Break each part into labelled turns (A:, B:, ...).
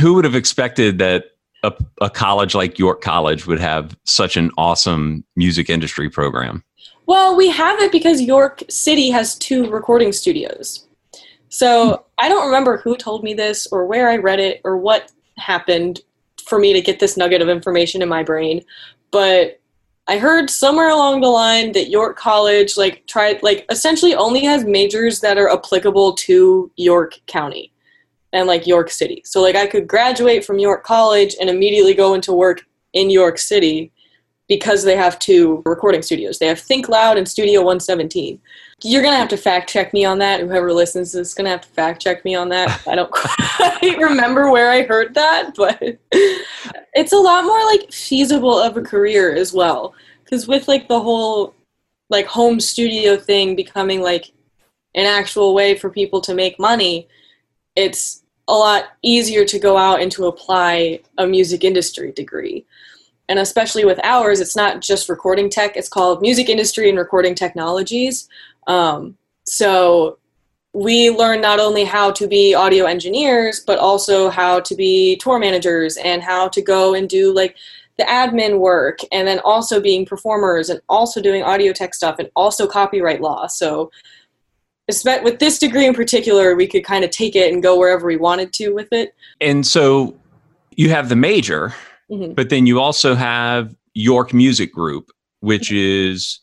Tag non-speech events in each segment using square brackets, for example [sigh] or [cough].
A: Who would have expected that a, a college like York College would have such an awesome music industry program?
B: Well, we have it because York City has two recording studios. So hmm. I don't remember who told me this or where I read it or what happened for me to get this nugget of information in my brain, but I heard somewhere along the line that York College like tried like essentially only has majors that are applicable to York County and like York City. So like I could graduate from York College and immediately go into work in York City because they have two recording studios. They have Think Loud and Studio 117. You're gonna have to fact check me on that. Whoever listens is gonna have to fact check me on that. I don't [laughs] quite remember where I heard that, but [laughs] it's a lot more like feasible of a career as well. Because with like the whole like home studio thing becoming like an actual way for people to make money, it's a lot easier to go out and to apply a music industry degree and especially with ours, it's not just recording tech, it's called music industry and recording technologies. Um, so we learn not only how to be audio engineers, but also how to be tour managers and how to go and do like the admin work and then also being performers and also doing audio tech stuff and also copyright law. So with this degree in particular, we could kind of take it and go wherever we wanted to with it.
A: And so you have the major, mm-hmm. but then you also have York Music Group, which mm-hmm. is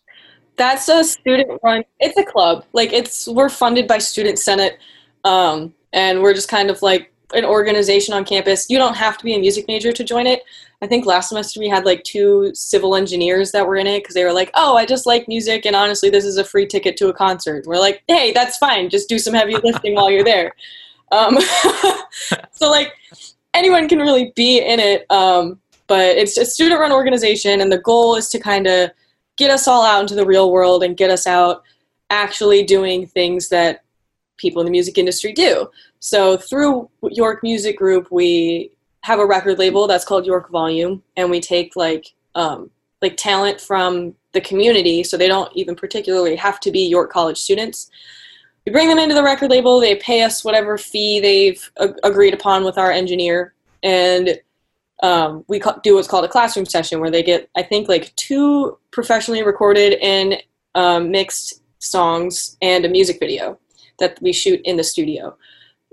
B: that's a student run. It's a club. Like it's we're funded by Student Senate, um, and we're just kind of like an organization on campus. You don't have to be a music major to join it. I think last semester we had like two civil engineers that were in it because they were like, "Oh, I just like music, and honestly, this is a free ticket to a concert." We're like, "Hey, that's fine. Just do some heavy [laughs] lifting while you're there." Um, [laughs] so like anyone can really be in it, um, but it's a student-run organization, and the goal is to kind of get us all out into the real world and get us out actually doing things that people in the music industry do. So through York Music Group, we have a record label that's called York Volume, and we take like um, like talent from the community, so they don't even particularly have to be York College students. We bring them into the record label. They pay us whatever fee they've agreed upon with our engineer, and um, we do what's called a classroom session where they get i think like two professionally recorded and um, mixed songs and a music video that we shoot in the studio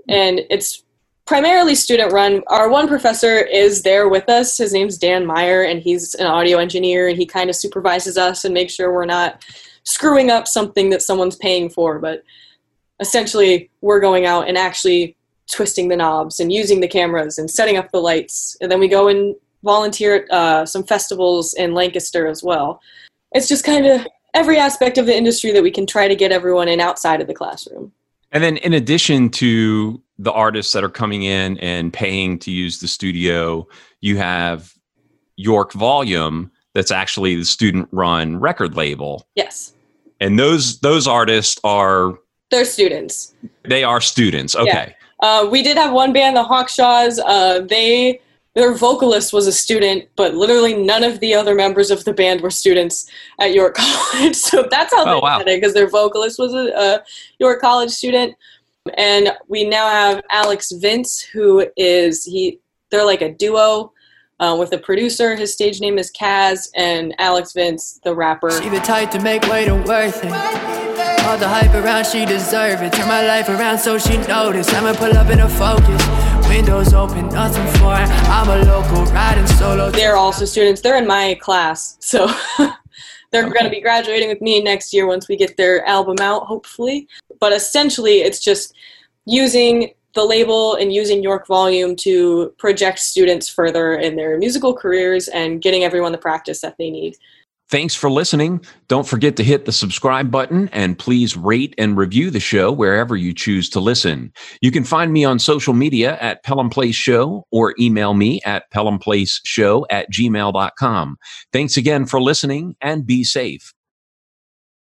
B: and it's primarily student run our one professor is there with us his name's dan meyer and he's an audio engineer and he kind of supervises us and makes sure we're not screwing up something that someone's paying for but essentially we're going out and actually twisting the knobs and using the cameras and setting up the lights. And then we go and volunteer at uh, some festivals in Lancaster as well. It's just kind of every aspect of the industry that we can try to get everyone in outside of the classroom.
A: And then, in addition to the artists that are coming in and paying to use the studio, you have York Volume, that's actually the student-run record label.
B: Yes.
A: And those those artists are
B: they're students.
A: They are students. Okay. Yeah.
B: Uh, we did have one band, the Hawkshaws. Uh, they their vocalist was a student, but literally none of the other members of the band were students at York [laughs] College. so that's how oh, they wow. did it because their vocalist was a, a York College student. And we now have Alex Vince, who is he. They're like a duo. Uh, with a producer, his stage name is Kaz, and Alex Vince, the rapper. She the type to make weight worth it. All the hype around, she deserve it. Turn my life around so she notice. I'ma pull up in a focus. Windows open, nothing for it. I'm a local riding solo. They're also students. They're in my class, so [laughs] they're okay. going to be graduating with me next year once we get their album out, hopefully. But essentially, it's just using the label and using York Volume to project students further in their musical careers and getting everyone the practice that they need.
A: Thanks for listening. Don't forget to hit the subscribe button and please rate and review the show wherever you choose to listen. You can find me on social media at Pelham Place Show or email me at pelhamplaceshow at gmail.com. Thanks again for listening and be safe.